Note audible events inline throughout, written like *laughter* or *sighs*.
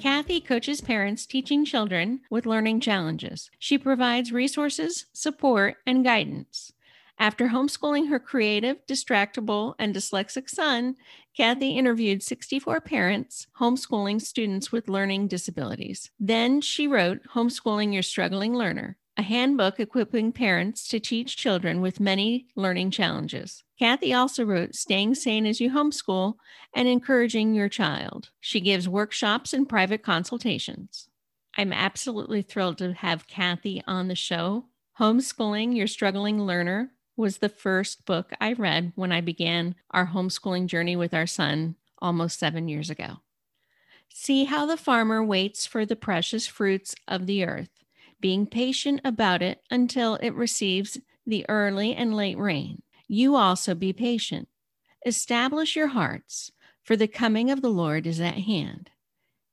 Kathy coaches parents teaching children with learning challenges. She provides resources, support, and guidance. After homeschooling her creative, distractible, and dyslexic son, Kathy interviewed 64 parents homeschooling students with learning disabilities. Then she wrote Homeschooling Your Struggling Learner, a handbook equipping parents to teach children with many learning challenges. Kathy also wrote Staying Sane as You Homeschool and Encouraging Your Child. She gives workshops and private consultations. I'm absolutely thrilled to have Kathy on the show. Homeschooling Your Struggling Learner was the first book I read when I began our homeschooling journey with our son almost seven years ago. See how the farmer waits for the precious fruits of the earth being patient about it until it receives the early and late rain. You also be patient. Establish your hearts, for the coming of the Lord is at hand.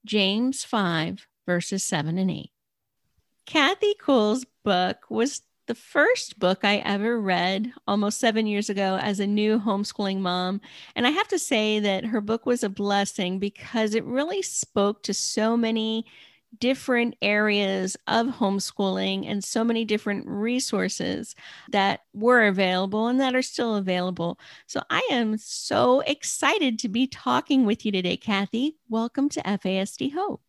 James 5, verses 7 and 8. Kathy Kuhl's book was the first book I ever read almost seven years ago as a new homeschooling mom. And I have to say that her book was a blessing because it really spoke to so many different areas of homeschooling and so many different resources that were available and that are still available. So I am so excited to be talking with you today, Kathy. Welcome to FASD Hope.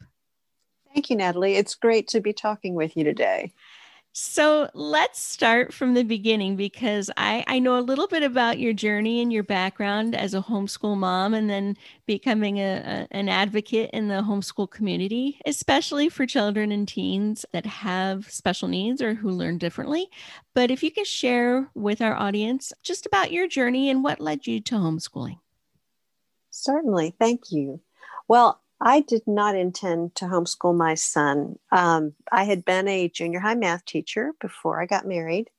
Thank you, Natalie. It's great to be talking with you today. So let's start from the beginning because I, I know a little bit about your journey and your background as a homeschool mom and then becoming a, a, an advocate in the homeschool community, especially for children and teens that have special needs or who learn differently. But if you could share with our audience just about your journey and what led you to homeschooling. Certainly. Thank you. Well, I did not intend to homeschool my son. Um, I had been a junior high math teacher before I got married,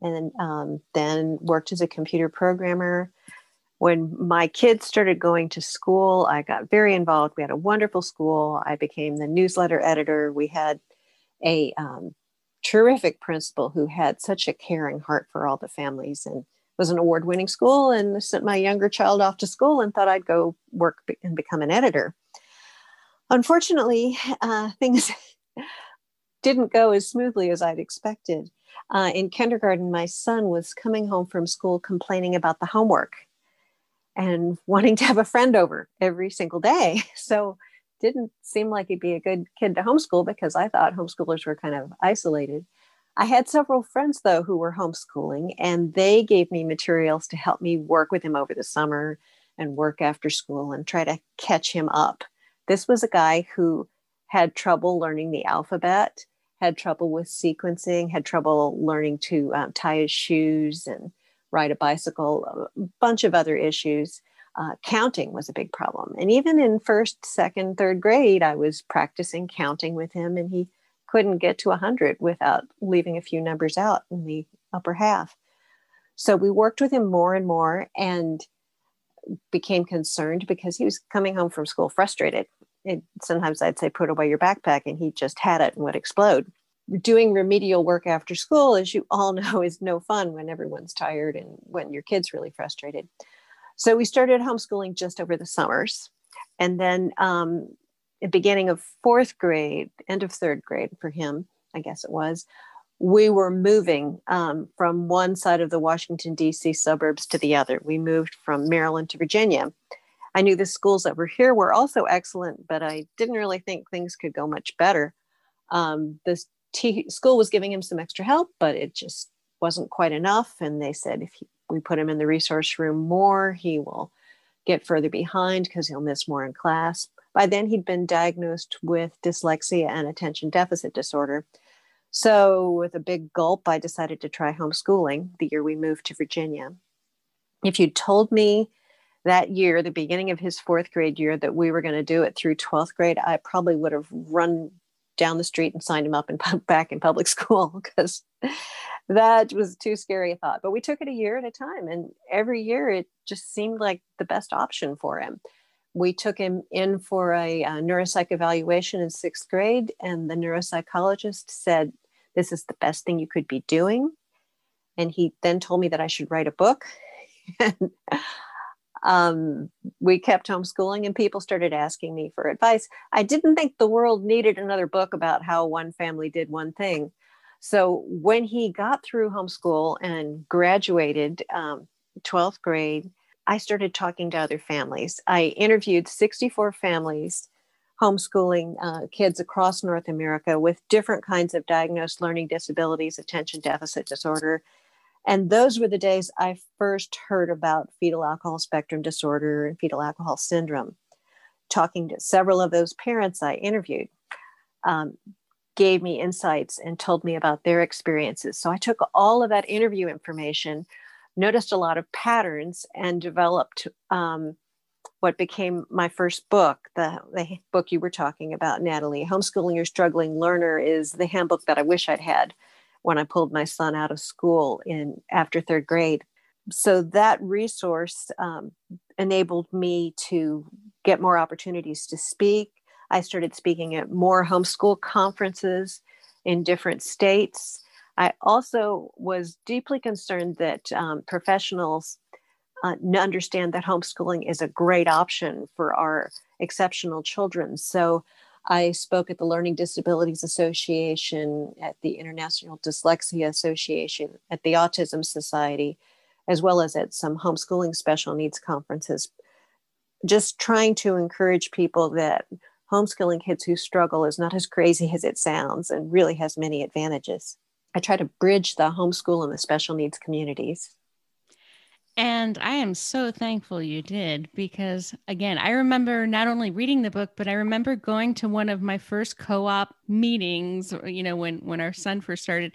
and um, then worked as a computer programmer. When my kids started going to school, I got very involved. We had a wonderful school. I became the newsletter editor. We had a um, terrific principal who had such a caring heart for all the families and was an award winning school and sent my younger child off to school and thought I'd go work and become an editor unfortunately, *sighs* uh, things *laughs* didn't go as smoothly as I'd expected. Uh, in kindergarten, my son was coming home from school complaining about the homework and *laughs* wanting to have a friend over every single day. *laughs* So didn't seem like he'd be a good kid to homeschool because I thought homeschoolers were kind of isolated. I had several friends though who were homeschooling and they gave me materials to help me work with him over the summer and work after school and try to catch him up this was a guy who had trouble learning the alphabet, had trouble with sequencing, had trouble learning to um, tie his shoes and ride a bicycle, a bunch of other issues. Uh, counting was a big problem. And even in first, second, third grade, I was practicing counting with him, and he couldn't get to 100 without leaving a few numbers out in the upper half. So we worked with him more and more and became concerned because he was coming home from school frustrated And sometimes I'd say, put away your backpack, and he just had it and would explode. Doing remedial work after school, as you all *laughs* know, is no fun when everyone's tired and when your kid's really frustrated. So we started homeschooling just over the summers. And then um, the beginning of fourth grade, end of third grade for him, I guess it was, we were moving um, from one side of the Washington, D.C. suburbs to the other. We moved from Maryland to Virginia. I knew the schools that were here were also excellent, but I didn't really think things could go much better. Um, t- school was giving him some extra help, but it just wasn't quite enough. And they said if he, we put him in the resource room more, he will get further behind because he'll miss more in class. By then, he'd been diagnosed with dyslexia and attention deficit disorder. So, with a big gulp, I decided to try homeschooling the year we moved to Virginia. If you'd told me that year, the beginning of his fourth grade year, that we were going to do it through 12th grade, I probably would have run down the street and signed him up and *laughs* back in public school because that was too scary a thought. But we took it a year at a time, and every year it just seemed like the best option for him. We took him in for a, a neuropsych evaluation in sixth grade, and the neuropsychologist said, This is the best thing you could be doing. And he then told me that I should write a book. *laughs* um, we kept homeschooling and people started asking me for advice. I didn't think the world needed another book about how one family did one thing. So when he got through homeschool and graduated um, 12th grade, I started talking to other families. I interviewed 64 families homeschooling uh, kids across North America with different kinds of diagnosed learning disabilities, attention deficit disorder, and those were the days I first heard about fetal alcohol spectrum disorder and fetal alcohol syndrome. Talking to several of those parents I interviewed um, gave me insights and told me about their experiences. So I took all of that interview information, noticed a lot of patterns, and developed um, what became my first book, the, the book you were talking about, Natalie. Homeschooling Your Struggling Learner is the handbook that I wish I'd had when I pulled my son out of school in after third grade. So that resource um, enabled me to get more opportunities to speak. I started speaking at more homeschool conferences in different states. I also was deeply concerned that um, professionals uh, understand that homeschooling is a great option for our exceptional children. So I spoke at the Learning Disabilities Association, at the International Dyslexia Association, at the Autism Society, as well as at some homeschooling special needs conferences, just trying to encourage people that homeschooling kids who struggle is not as crazy as it sounds and really has many advantages. I try to bridge the homeschool and the special needs communities. And I am so thankful you did because, again, I remember not only reading the book, but I remember going to one of my first co op meetings, uh, you know, when, when our son first started.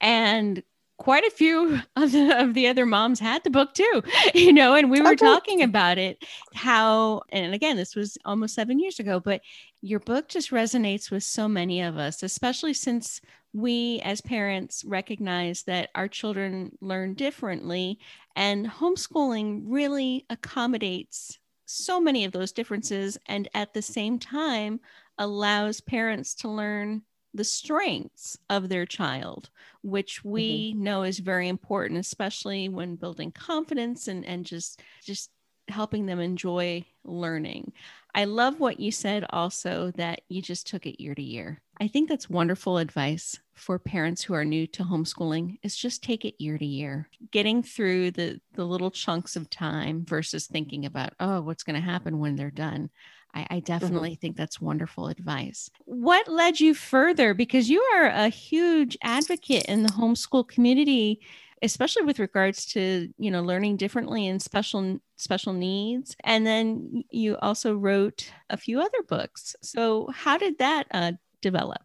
And quite a few *laughs* of the, of the other moms had the book too, *laughs* you know, and we were okay. talking about it. How, and again, this was almost seven years ago, but your book just resonates with so many of us, especially since we as parents recognize that our children learn differently and homeschooling really accommodates so many of those differences and at the same time allows parents to learn the strengths of their child which we mm-hmm. know is very important especially when building confidence and and just just helping them enjoy learning i love what you said also that you just took it year to year I think that's wonderful advice for parents who are new to homeschooling is just take it year to year. Getting through the the little chunks of time versus thinking about, oh, what's going to happen when they're done. I, I definitely mm-hmm. think that's wonderful advice. What led you further? Because you are a huge advocate in the homeschool community especially with regards to you know learning differently and special special needs and then you also wrote a few other books so how did that uh, develop?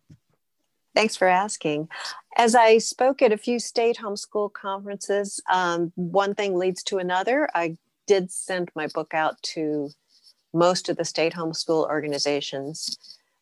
Thanks for asking. As I spoke at a few state homeschool conferences, um, one thing leads to another. I did send my book out to most of the state homeschool organizations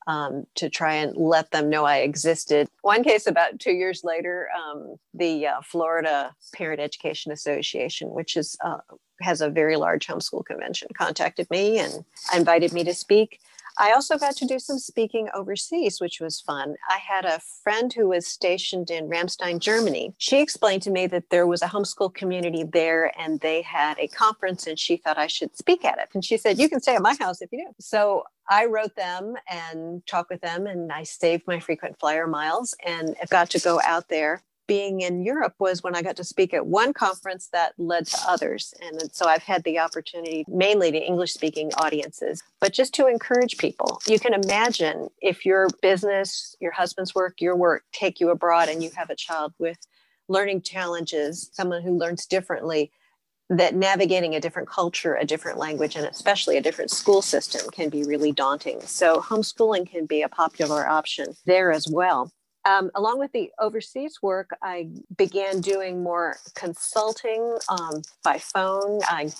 um, to try and let them know I existed. One case about two years later, um, the uh, Florida Parent Education Association, which is uh, has a very large homeschool convention, contacted me and invited me to speak. I also got to do some speaking overseas, which was fun. I had a friend who was stationed in Ramstein, Germany. She explained to me that there was a homeschool community there and they had a conference and she thought I should speak at it. And she said, You can stay at my house if you do. So I wrote them and talked with them and I saved my frequent flyer miles and got to go out there being in Europe was when I got to speak at one conference that led to others. And so I've had the opportunity mainly to English speaking audiences, but just to encourage people. You can imagine if your business, your husband's work, your work take you abroad and you have a child with learning challenges, someone who learns differently, that navigating a different culture, a different language, and especially a different school system can be really daunting. So, homeschooling can be a popular option there as well. Um, along with the overseas work, I began doing more consulting um, by phone. I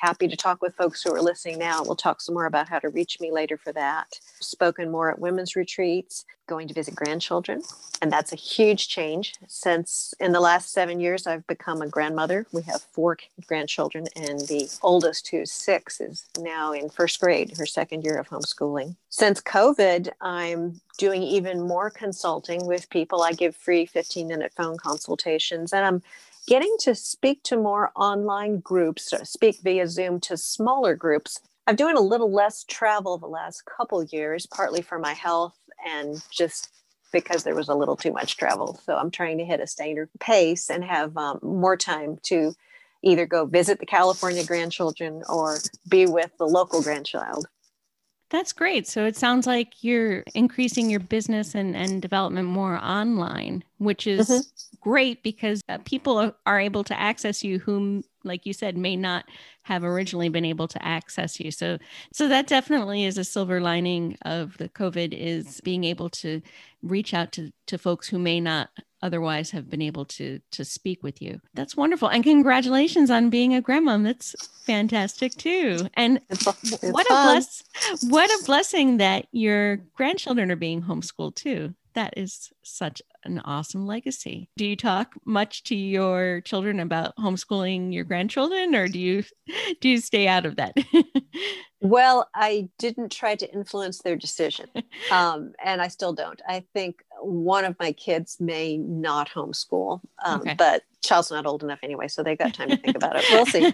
happy to talk with folks who are listening now. We'll talk some more about how to reach me later for that. Spoken more at women's retreats, going to visit grandchildren. And that's a huge change since in the last seven years, I've become a grandmother. We have four grandchildren, and the oldest, who's six, is now in first grade, her second year of homeschooling. Since COVID, I'm doing even more consulting with people. I give free 15 minute phone consultations, and I'm getting to speak to more online groups, speak via Zoom to smaller groups. I'm doing a little less travel the last couple years, partly for my health and just because there was a little too much travel. So I'm trying to hit a standard pace and have um, more time to either go visit the California grandchildren or be with the local grandchild. That's great. So it sounds like you're increasing your business and, and development more online, which is mm-hmm. great because uh, people are able to access you whom, like you said, may not have originally been able to access you. So, so that definitely is a silver lining of the COVID is being able to reach out to, to folks who may not otherwise have been able to to speak with you. That's wonderful. And congratulations on being a grandma. That's fantastic too. And it's, it's what fun. a bless what a blessing that your grandchildren are being homeschooled too. That is such an awesome legacy. Do you talk much to your children about homeschooling your grandchildren or do you do you stay out of that? *laughs* well, I didn't try to influence their decision. Um, and I still don't. I think one of my kids may not homeschool, um, okay. but child's not old enough anyway, so they got time to think about it. We'll see.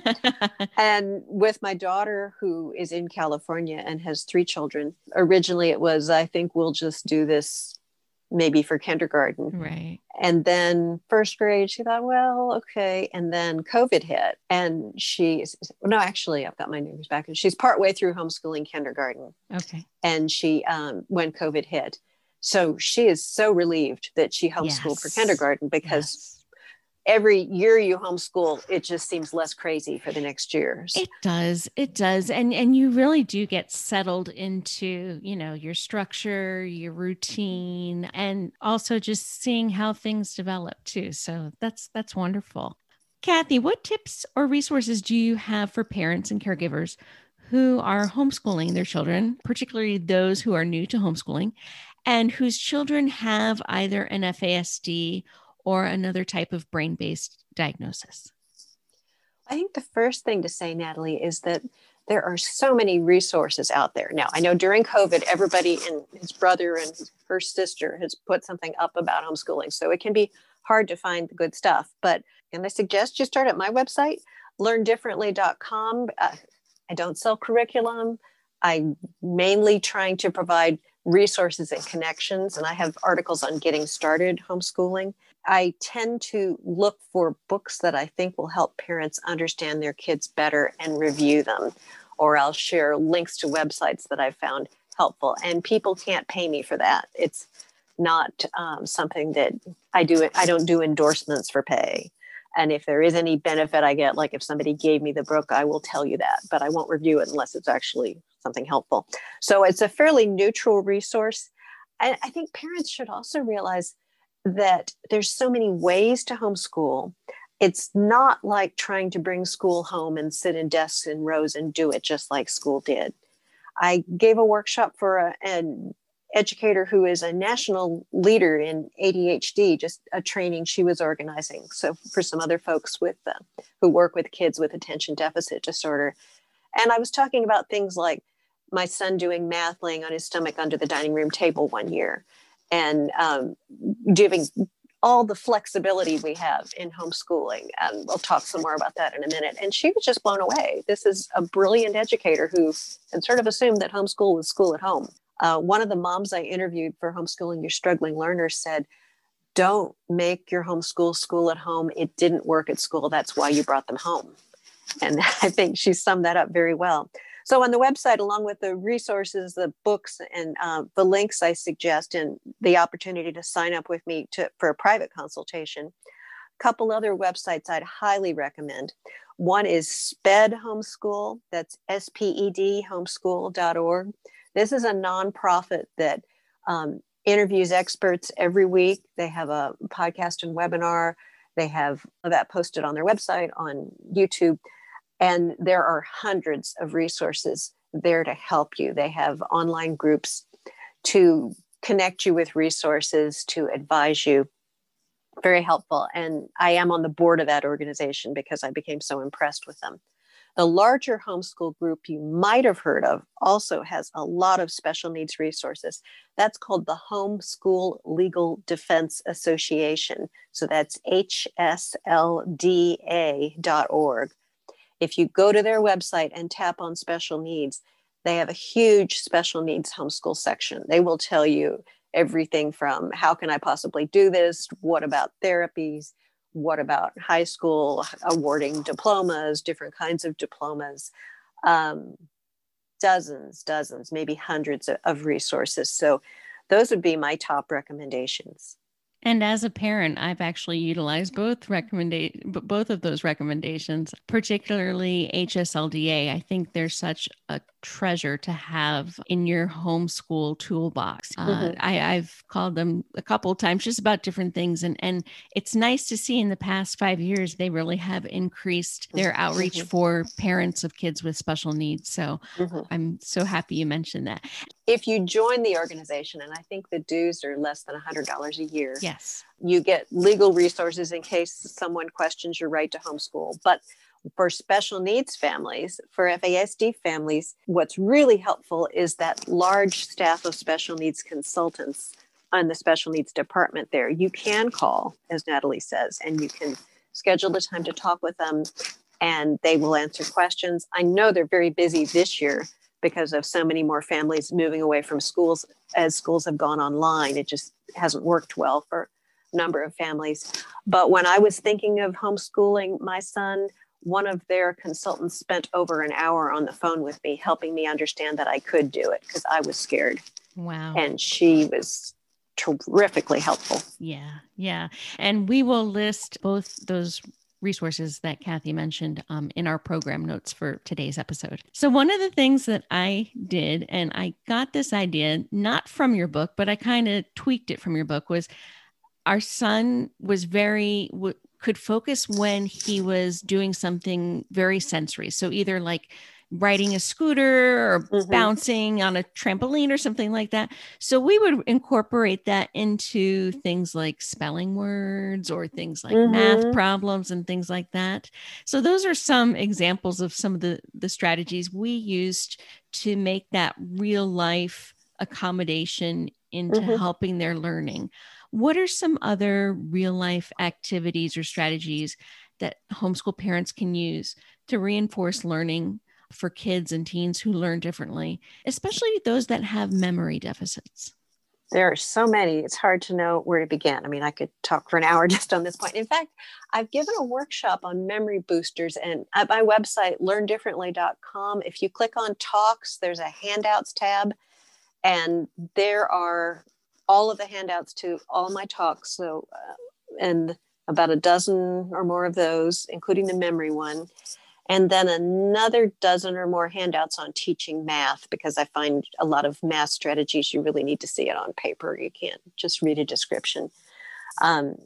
*laughs* and with my daughter, who is in California and has three children, originally it was, I think we'll just do this maybe for kindergarten. Right. And then first grade, she thought, well, okay. And then COVID hit. And she's, no, actually, I've got my numbers back. And she's partway through homeschooling kindergarten. Okay. And she, um, when COVID hit. So she is so relieved that she homeschooled yes. for kindergarten because yes every year you homeschool it just seems less crazy for the next years. It does it does. And and you really do get settled into you know your structure your routine and also just seeing how things develop too. So that's that's wonderful. Kathy what tips or resources do you have for parents and caregivers who are homeschooling their children particularly those who are new to homeschooling and whose children have either an fasd or another type of brain based diagnosis? I think the first thing to say, Natalie, is that there are so many resources out there. Now, I know during COVID, everybody and his brother and her sister has put something up about homeschooling. So it can be hard to find the good stuff. But and I suggest you start at my website, learndifferently.com. Uh, I don't sell curriculum. I'm mainly trying to provide resources and connections, and I have articles on getting started homeschooling. I tend to look for books that I think will help parents understand their kids better and review them, or I'll share links to websites that I've found helpful. And people can't pay me for that. It's not um, something that I do. I don't do endorsements for pay. And if there is any benefit I get, like if somebody gave me the book, I will tell you that, but I won't review it unless it's actually something helpful. So it's a fairly neutral resource. And I think parents should also realize that there's so many ways to homeschool. It's not like trying to bring school home and sit in desks in rows and do it just like school did. I gave a workshop for a, an educator who is a national leader in ADHD, just a training she was organizing. So for some other folks with uh, who work with kids with attention deficit disorder, and I was talking about things like my son doing math laying on his stomach under the dining room table one year, and um, giving all the flexibility we have in homeschooling. And we'll talk some more about that in a minute. And she was just blown away. This is a brilliant educator who had sort of assumed that homeschool was school at home. Uh, one of the moms I interviewed for Homeschooling Your Struggling Learners said, Don't make your homeschool school at home. It didn't work at school. That's why you brought them home. And *laughs* I think she summed that up very well. So on the website, along with the resources, the books, and uh, the links I suggest, and the opportunity to sign up with me to, for a private consultation, a couple other websites I'd highly recommend. One is SPED Homeschool. That's S-P-E-D homeschool.org. This is a nonprofit that um, interviews experts every week. They have a podcast and webinar. They have that posted on their website, on YouTube And there are hundreds of resources there to help you. They have online groups to connect you with resources, to advise you. Very helpful. And I am on the board of that organization because I became so impressed with them. The larger homeschool group you might have heard of also has a lot of special needs resources. That's called the Homeschool Legal Defense Association. So that's hslda.org. If you go to their website and tap on special needs, they have a huge special needs homeschool section. They will tell you everything from how can I possibly do this? What about therapies? what about high school awarding diplomas, different kinds of diplomas, um, dozens, dozens, maybe hundreds of, of resources. So those would be my top recommendations. And as a parent, I've actually utilized both recommendation, both of those recommendations, particularly HSLDA. I think they're such a treasure to have in your homeschool toolbox. Uh, mm-hmm. Uh, I, have called them a couple of times just about different things, and and it's nice to see in the past five years they really have increased their outreach mm-hmm. for parents of kids with special needs. So mm-hmm. I'm so happy you mentioned that. If you join the organization, and I think the dues are less than $100 a year. Yes. You get legal resources in case someone questions your right to homeschool. But for special needs families, for FASD families, what's really helpful is that large staff of special needs consultants on the special needs department there. You can call, as Natalie says, and you can schedule the time to talk with them and they will answer questions. I know they're very busy this year because of so many more families moving away from schools as schools have gone online. It just hasn't worked well for a number of families. But when I was thinking of homeschooling my son, one of their consultants spent over an hour on the phone with me helping me understand that I could do it because I was scared. Wow. And she was terrifically helpful. Yeah. Yeah. And we will list both those resources that Kathy mentioned um, in our program notes for today's episode. So, one of the things that I did, and I got this idea not from your book, but I kind of tweaked it from your book, was our son was very w- could focus when he was doing something very sensory. So either like riding a scooter or mm-hmm. bouncing on a trampoline or something like that. So we would incorporate that into things like spelling words or things like mm-hmm. math problems and things like that. So those are some examples of some of the the strategies we used to make that real life accommodation into mm-hmm. helping their learning. What are some other real life activities or strategies that homeschool parents can use to reinforce learning for kids and teens who learn differently, especially those that have memory deficits? There are so many, it's hard to know where to begin. I mean, I could talk for an hour *laughs* just on this point. In fact, I've given a workshop on memory boosters and at my website, learndifferently.com. If you click on talks, there's a handouts tab, and there are all of the handouts to all my talks. So, uh, and about a dozen or more of those, including the memory one. And then another dozen or more handouts on teaching math, because I find a lot of math strategies, you really need to see it on paper. You can't just read a description. Um,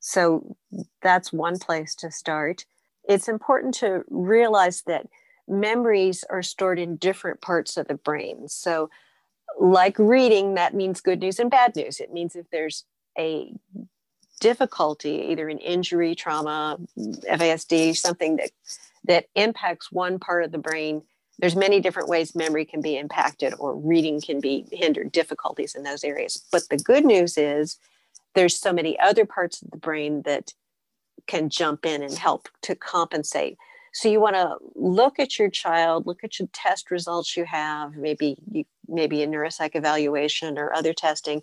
so that's one place to start. It's important to realize that memories are stored in different parts of the brain. So like reading, that means good news and bad news. It means if there's a difficulty, either an injury, trauma, FASD, something that that impacts one part of the brain, there's many different ways memory can be impacted or reading can be hindered, difficulties in those areas. But the good news is there's so many other parts of the brain that can jump in and help to compensate. So you want to look at your child, look at your test results you have, maybe you maybe a neuropsych evaluation or other testing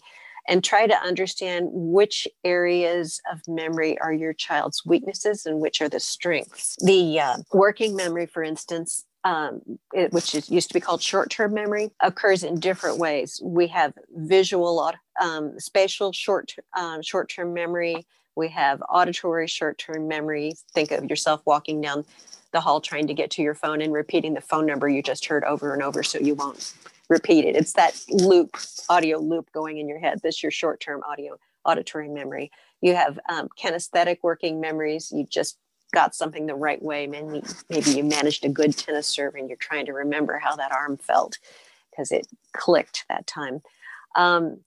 and try to understand which areas of memory are your child's weaknesses and which are the strengths. The uh, working memory, for instance, um, it, which is, used to be called short-term memory, occurs in different ways. We have visual, um, spatial short um, short-term memory. We have auditory short-term memory. Think of yourself walking down the hall trying to get to your phone and repeating the phone number you just heard over and over so you won't repeat it. It's that loop, audio loop going in your head. That's your short term audio, auditory memory. You have um, kinesthetic working memories. You just got something the right way. Maybe, maybe you managed a good tennis serve and you're trying to remember how that arm felt because it clicked that time. Um,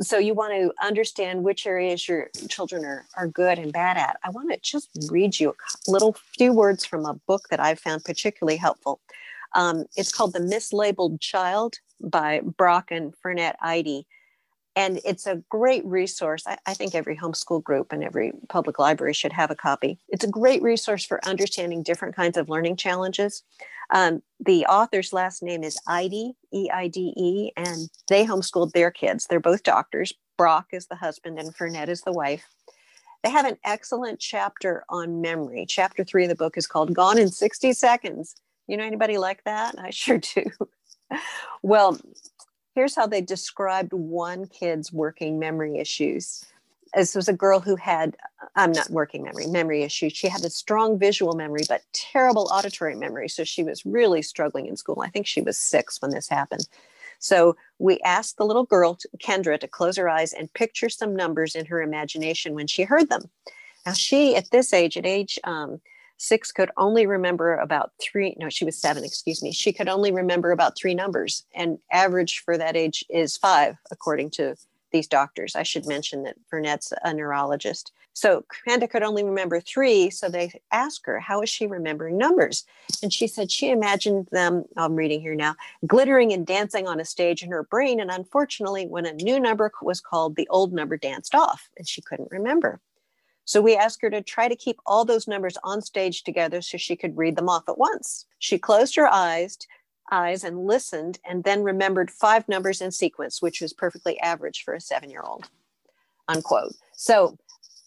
so you want to understand which areas your children are, are good and bad at. I want to just read you a little few words from a book that I found particularly helpful. Um, it's called The Mislabeled Child by Brock and Fernette Eide and it's a great resource. I, I, think every homeschool group and every public library should have a copy. It's a great resource for understanding different kinds of learning challenges. Um, the author's last name is Eide, E I D E, and they homeschooled their kids. They're both doctors. Brock is the husband, and Fernette is the wife. They have an excellent chapter on memory. Chapter three of the book is called Gone in 60 Seconds. You know anybody like that? I sure do. *laughs* well, here's how they described one kid's working memory issues. This was a girl who had, I'm not working memory, memory issues. She had a strong visual memory, but terrible auditory memory. So she was really struggling in school. I think she was six when this happened. So we asked the little girl, Kendra, to close her eyes and picture some numbers in her imagination when she heard them. Now, she, at this age, at age um, six could only remember about three no she was seven excuse me. She could only remember about three numbers and average for that age is five according to these doctors. I should mention that fernette's a neurologist. So Kendra could only remember three so they asked her how is she remembering numbers? And she said she imagined them i'm reading here now glittering and dancing on a stage in her brain and unfortunately when a new number was called the old number danced off and she couldn't remember so we asked her to try to keep all those numbers on stage together so she could read them off at once. She closed her eyes, eyes and listened and then remembered five numbers in sequence, which was perfectly average for a seven-year-old. Unquote. So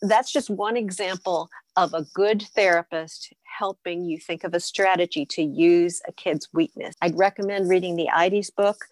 that's just one example of a good therapist helping you think of a strategy to use a kid's weakness. I'd recommend reading the Eides book,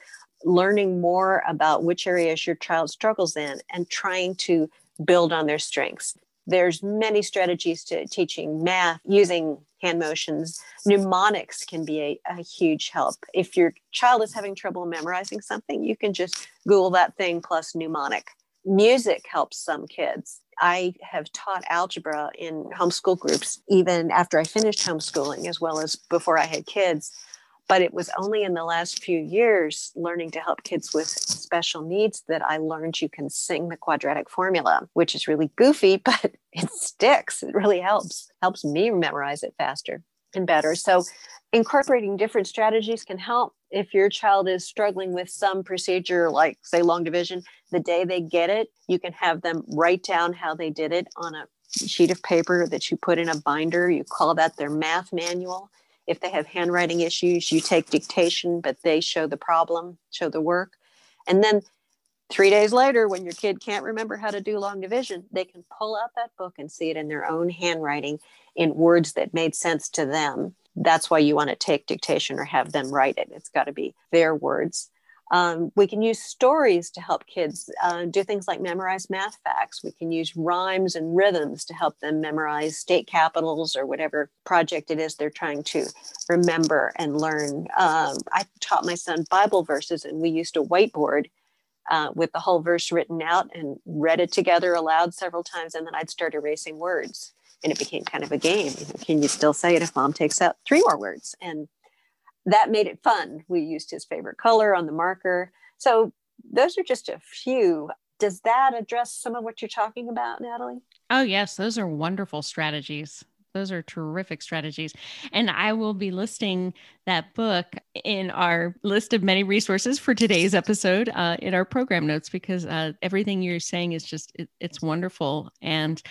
learning more about which areas your child struggles in, and trying to build on their strengths. There's many strategies to teaching math using hand motions. Mnemonics can be a, a huge help. If your child is having trouble memorizing something, you can just Google that thing plus mnemonic. Music helps some kids. I have taught algebra in homeschool groups even after I finished homeschooling, as well as before I had kids. But it was only in the last few years learning to help kids with special needs that I learned you can sing the quadratic formula, which is really goofy, *laughs* but it sticks. It really helps, helps me memorize it faster and better. So incorporating different strategies can help if your child is struggling with some procedure like say long division the day they get it you can have them write down how they did it on a sheet of paper that you put in a binder you call that their math manual if they have handwriting issues, you take dictation, but they show the problem, show the work. And then three days later, when your kid can't remember how to do long division, they can pull out that book and see it in their own handwriting in words that made sense to them. That's why you want to take dictation or have them write it. It's got to be their words. Um, we can use stories to help kids uh, do things like memorize math facts. We can use rhymes and rhythms to help them memorize state capitals or whatever project it is they're trying to remember and learn. Um, I taught my son Bible verses, and we used a whiteboard uh, with the whole verse written out and read it together aloud several times, and then I'd start erasing words. And it became kind of a game. Can you still say it if mom takes out three more words? And that made it fun. We used his favorite color on the marker. So those are just a few. Does that address some of what you're talking about, Natalie? Oh, yes. Those are wonderful strategies. Those are terrific strategies. And I will be listing that book in our list of many resources for today's episode uh, in our program notes because uh, everything you're saying is just, it, it's wonderful. And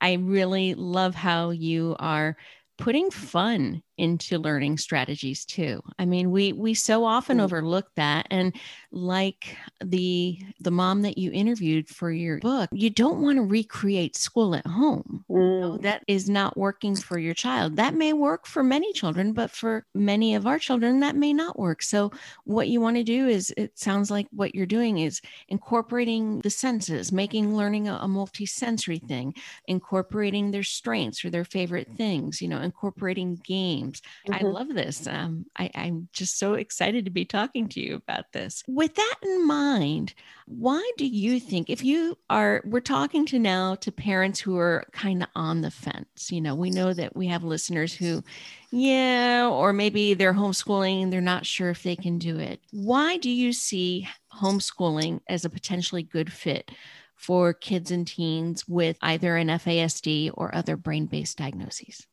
I really love how you are putting fun into learning strategies too. I mean, we we so often mm. overlook that and like the the mom that you interviewed for your book, you don't want to recreate school at home. Mm. that is not working for your child. That may work for many children, but for many of our children that may not work. So what you want to do is it sounds like what you're doing is incorporating the senses, making learning a, a multi-sensory thing, incorporating their strengths or their favorite things, you know, incorporating games Mm-hmm. I love this. Um, I, I'm just so excited to be talking to you about this. With that in mind, why do you think, if you are, we're talking to now to parents who are kind of on the fence, you know, we know that we have listeners who, yeah, or maybe they're homeschooling, they're not sure if they can do it. Why do you see homeschooling as a potentially good fit for kids and teens with either an FASD or other brain based diagnoses?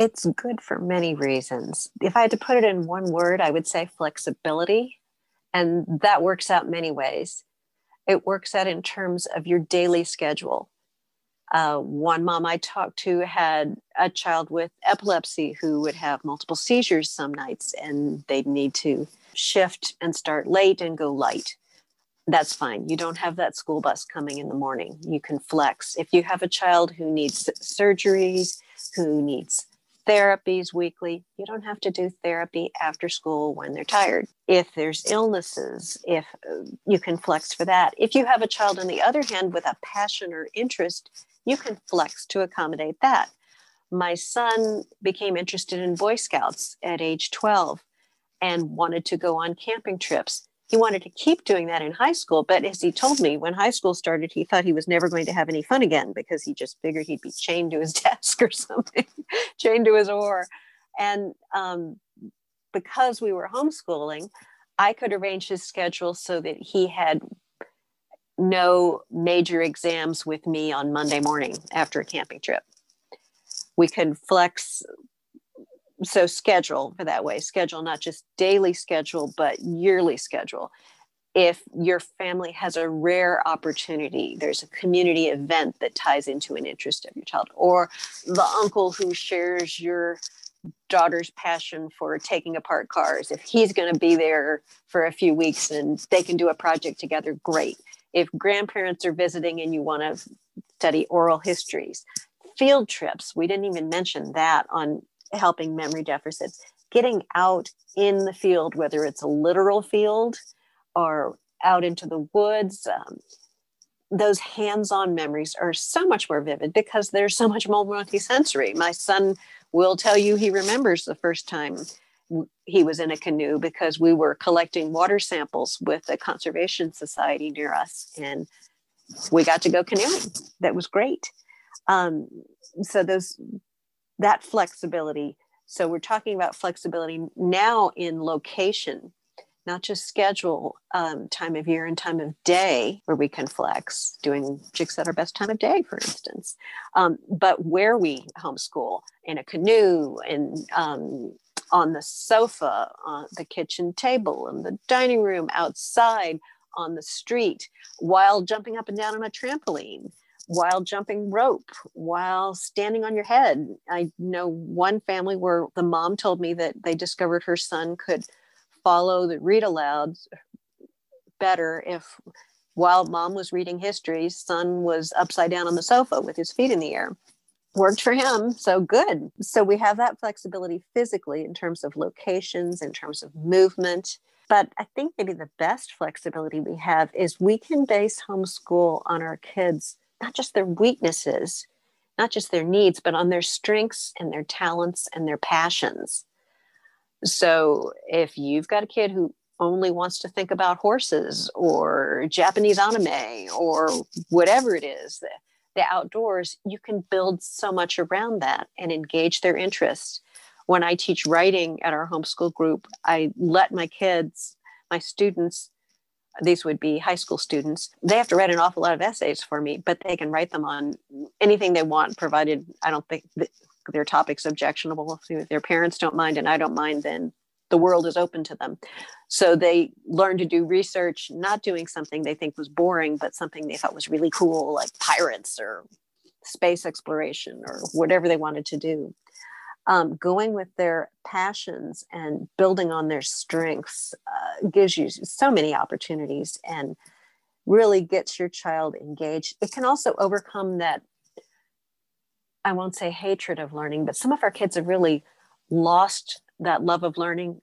It's good for many reasons. If I had to put it in one word, I would say flexibility. And that works out many ways. It works out in terms of your daily schedule. Uh, one mom I talked to had a child with epilepsy who would have multiple seizures some nights, and they'd need to shift and start late and go light that's fine. You don't have that school bus coming in the morning. You can flex. If you have a child who needs surgeries, who needs therapies weekly, you don't have to do therapy after school when they're tired. If there's illnesses, if uh, you can flex for that. If you have a child on the other hand with a passion or interest, you can flex to accommodate that. My son became interested in Boy Scouts at age 12 and wanted to go on camping trips he wanted to keep doing that in high school. But as he told me, when high school started, he thought he was never going to have any fun again because he just figured he'd be chained to his *laughs* desk or something, chained to his oar. And um, because we were homeschooling, I could arrange his schedule so that he had no major exams with me on Monday morning after a camping trip. We could flex so schedule for that way schedule not just daily schedule but yearly schedule. If your family has a rare opportunity there's a community event that ties into an interest of your child or the uncle who shares your daughter's passion for taking apart cars if he's going to be there for a few weeks and they can do a project together great. If grandparents are visiting and you want to study oral histories field trips we didn't even mention that on helping memory deficits getting out in the field whether it's a literal field or out into the woods um, those hands-on memories are so much more vivid because there's so much more multisensory. My son will tell you he remembers the first time he was in a canoe because we were collecting water samples with a conservation society near us and we got to go canoeing. That was great. Um, so those that flexibility. So we're talking about flexibility now in location, not just schedule, um, time of year and time of day where we can flex, doing jigs at our best time of day, for instance, um, but where we homeschool in a canoe and um, on the sofa, on the kitchen table, in the dining room, outside, on the street, while jumping up and down on a trampoline while jumping rope, while standing on your head. I know one family where the mom told me that they discovered her son could follow the read aloud better if while mom was reading history, son was upside down on the sofa with his feet in the air. Worked for him, so good. So we have that flexibility physically in terms of locations, in terms of movement. But I think maybe the best flexibility we have is we can base homeschool on our kids' not just their weaknesses, not just their needs, but on their strengths and their talents and their passions. So if you've got a kid who only wants to think about horses or Japanese anime or whatever it is, the, the outdoors, you can build so much around that and engage their interests. When I teach writing at our homeschool group, I let my kids, my students, these would be high school students. They have to write an awful lot of essays for me but they can write them on anything they want provided i don't think their topic's objectionable. If their parents don't mind and i don't mind then the world is open to them. So they learn to do research not doing something they think was boring but something they thought was really cool like pirates or space exploration or whatever they wanted to do um, going with their passions and building on their strengths uh, gives you so many opportunities and really gets your child engaged. It can also overcome that, I won't say hatred of learning, but some of our kids have really lost that love of learning.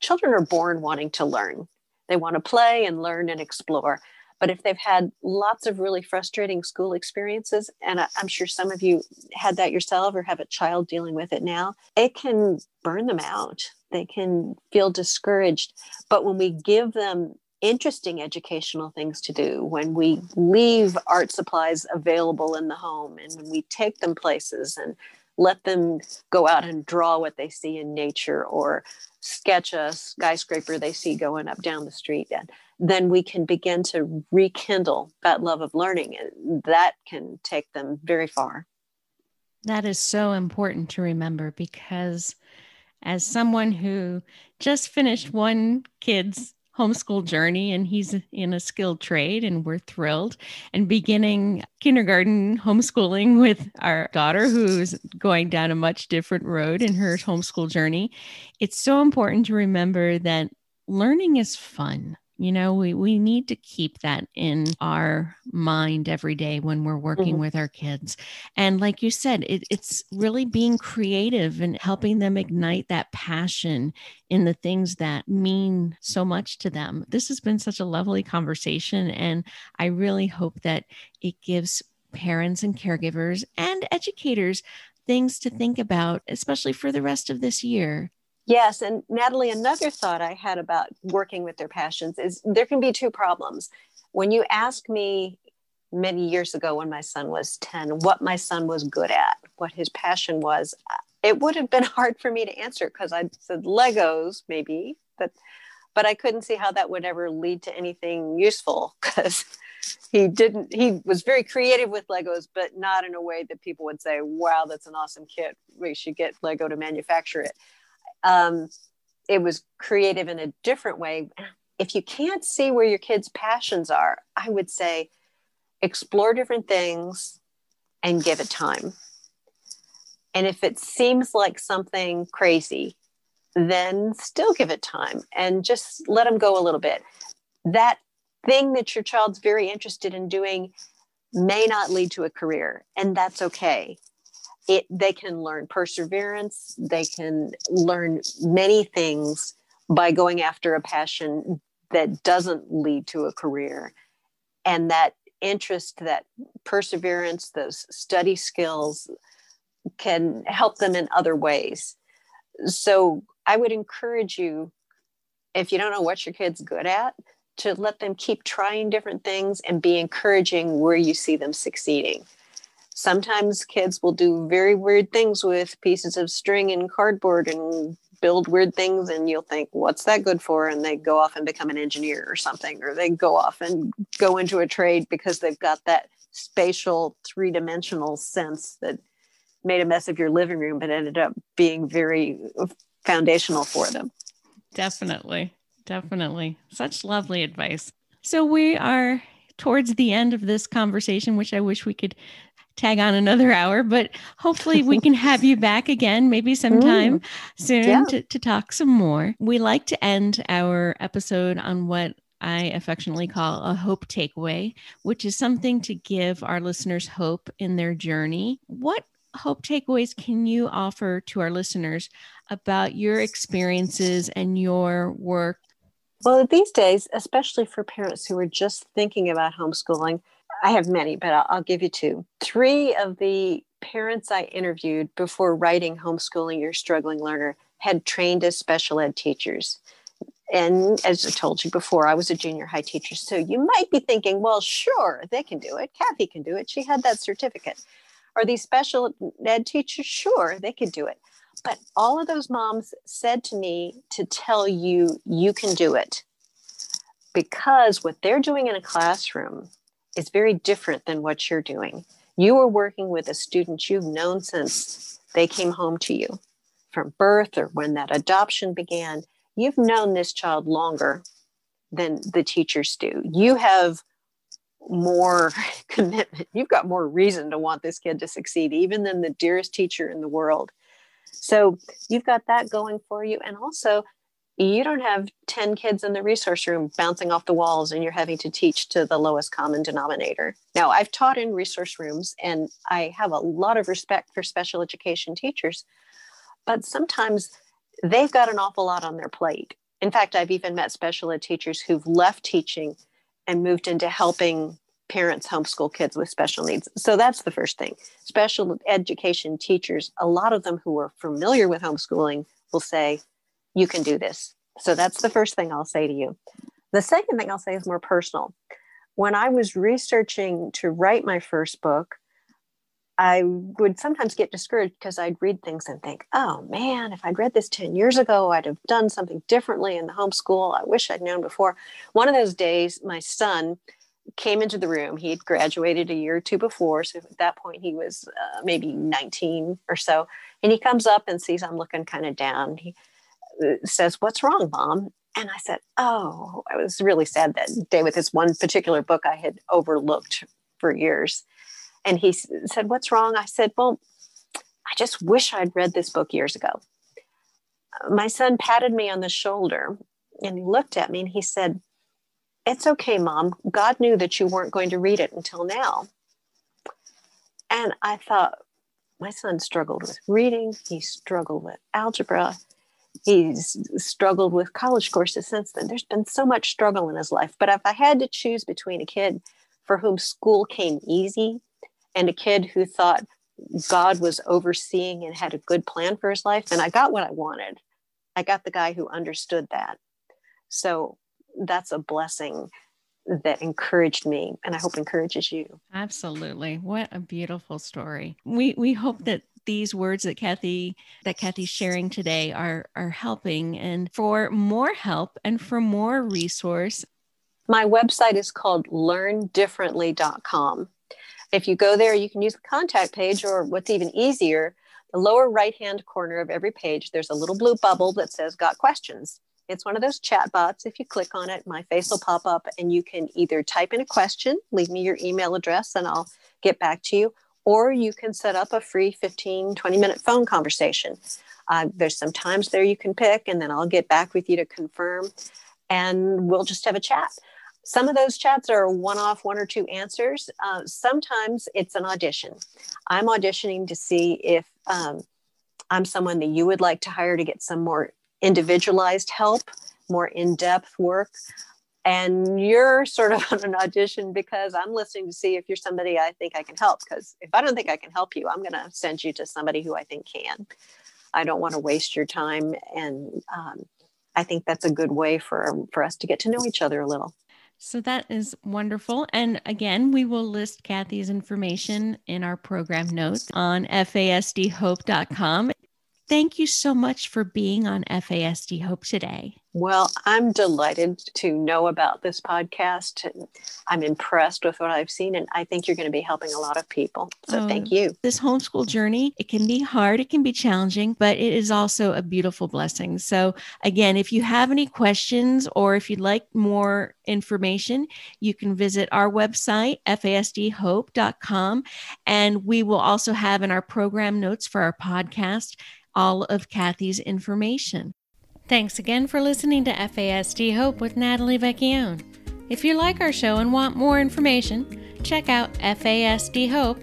Children are born wanting to learn, they want to play and learn and explore. But if they've had lots of really frustrating school experiences, and I'm sure some of you had that yourself or have a child dealing with it now, it can burn them out. They can feel discouraged. But when we give them interesting educational things to do, when we leave art supplies available in the home, and when we take them places and let them go out and draw what they see in nature or sketch a skyscraper they see going up down the street. And then we can begin to rekindle that love of learning and that can take them very far. That is so important to remember because as someone who just finished one kid's homeschool journey and he's in a skilled trade and we're thrilled. And beginning kindergarten homeschooling with our daughter who's going down a much different road in her homeschool journey. It's so important to remember that learning is fun you know, we, we need to keep that in our mind every day when we're working mm-hmm. with our kids. And like you said, it, it's really being creative and helping them ignite that passion in the things that mean so much to them. This has been such a lovely conversation. And I really hope that it gives parents and caregivers and educators things to think about, especially for the rest of this year. Yes. And Natalie, another thought I had about working with their passions is there can be two problems. When you ask me many years ago when my son was 10 what my son was good at, what his passion was, it would have been *laughs* hard for me to answer because I said Legos, maybe, but but I couldn't see how that would ever lead to anything useful *laughs* because he didn't he was very creative with legos but not in a way that people would say wow that's an awesome kit we should get lego to manufacture it um, it was creative in a different way. If you can't see where your kids' passions are, I would say explore different things and give it time. And if it seems like something crazy, then still give it time and just let them go a little bit. That thing that your child's very interested in doing may not lead to a career, and that's okay it they can learn perseverance they can learn many things by going after a passion that doesn't lead to a career. And that interest that perseverance those study skills can help them in other ways. So i would encourage you if you don't know what your kid's good at to let them keep trying different things and be encouraging where you see them succeeding sometimes kids will do very weird things with pieces of string and cardboard and build weird things and you'll think what's that good for? And they go off and become an engineer or something or they go off and go into a trade because they've got that spatial three-dimensional sense that made a mess of your living room but ended up being very foundational for them. Definitely. Definitely. Such lovely advice. So we are towards the end of this conversation which i wish we could tag on another hour, but hopefully we can have you back again, maybe *laughs* sometime mm. soon yeah. to, to talk some more. We like to end our episode on what I affectionately call a hope takeaway, which is something to give our listeners hope in their journey. What hope takeaways can you offer to our listeners about your experiences and your work? Well, these days, especially for parents who are just thinking about homeschooling, I have many, but I'll, I'll give you two. Three of the parents I interviewed before writing Homeschooling Your Struggling Learner had trained as special ed teachers. And as I told you before, I was a junior high teacher. So you might be thinking, well, sure, they can do it. Kathy can do it. She had that certificate. Are these special ed teachers? Sure, they could do it. But all of those moms said to me to tell you, you can do it. Because what they're doing in a classroom is very different than what you're doing. You are working with a student you've known since they came home to you from birth or when that adoption began. You've known this child longer than the teachers do. You have more *laughs* commitment. You've got more reason to want this kid to succeed, even than the dearest teacher in the world. So you've got that going for you. And also, you don't have 10 kids in the resource room bouncing off the walls and you're having to teach to the lowest common denominator. Now, I've taught in resource rooms and I have a lot of respect for special education teachers, but sometimes they've got an awful lot on their plate. In fact, I've even met special ed teachers who've left teaching and moved into helping parents homeschool kids with special needs. So that's the first thing. Special education teachers, a lot of them who are familiar with homeschooling will say, You can do this. So that's the first thing I'll say to you. The second thing I'll say is more personal. When I was researching to write my first book, I would sometimes get discouraged because I'd read things and think, oh man, if I'd read this 10 years ago, I'd have done something differently in the homeschool. I wish I'd known before. One of those days, my son came into the room. He had graduated a year or two before. So at that point, he was uh, maybe 19 or so. And he comes up and sees I'm looking kind of down. He says, What's wrong, mom? And I said, Oh, I was really sad that day with this one particular book I had overlooked for years. And he said, What's wrong? I said, Well, I just wish I'd read this book years ago. My son patted me on the shoulder and he looked at me and he said, It's okay, mom. God knew that you weren't going to read it until now. And I thought, my son struggled with reading, he struggled with algebra, he's struggled with college courses since then. There's been so much struggle in his life. But if I had to choose between a kid for whom school came easy and a kid who thought God was overseeing and had a good plan for his life, then I got what I wanted. I got the guy who understood that. So that's a blessing that encouraged me and I hope encourages you. Absolutely. What a beautiful story. We we hope that these words that Kathy that Kathy's sharing today are are helping and for more help and for more resource. My website is called learndifferently.com. If you go there, you can use the contact page or what's even easier, the lower right hand corner of every page, there's a little blue bubble that says got questions. It's one of those chat bots. If you click on it, my face will pop up and you can either type in a question, leave me your email address, and I'll get back to you, or you can set up a free 15, 20 minute phone conversation. Uh, there's some times there you can pick, and then I'll get back with you to confirm, and we'll just have a chat. Some of those chats are one off, one or two answers. Uh, sometimes it's an audition. I'm auditioning to see if um, I'm someone that you would like to hire to get some more individualized help, more in depth work. And you're sort of *laughs* on an audition because I'm listening to see if you're somebody I think I can help. Because if I don't think I can help you, I'm going to send you to somebody who I think can. I don't want to waste your time. And um, I think that's a good way for, for us to get to know each other a little. So that is wonderful. And again, we will list Kathy's information in our program notes on fasdhope.com. Thank you so much for being on FASD Hope today. Well, I'm delighted to know about this podcast. I'm impressed with what I've seen, and I think you're going to be helping a lot of people. So, oh, thank you. This homeschool journey, it can be hard, it can be challenging, but it is also a beautiful blessing. So, again, if you have any questions or if you'd like more information, you can visit our website, fasdhope.com. And we will also have in our program notes for our podcast all of Kathy's information. Thanks again for listening to FASD Hope with Natalie Vecchione. If you like our show and want more information, check out fasdhope.com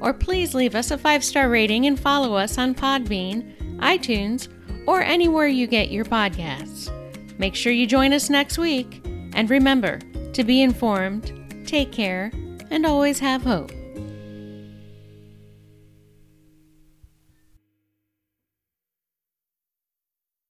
or please leave us a five star rating and follow us on Podbean, iTunes, or anywhere you get your podcasts. Make sure you join us next week, and remember to be informed, take care, and always have hope.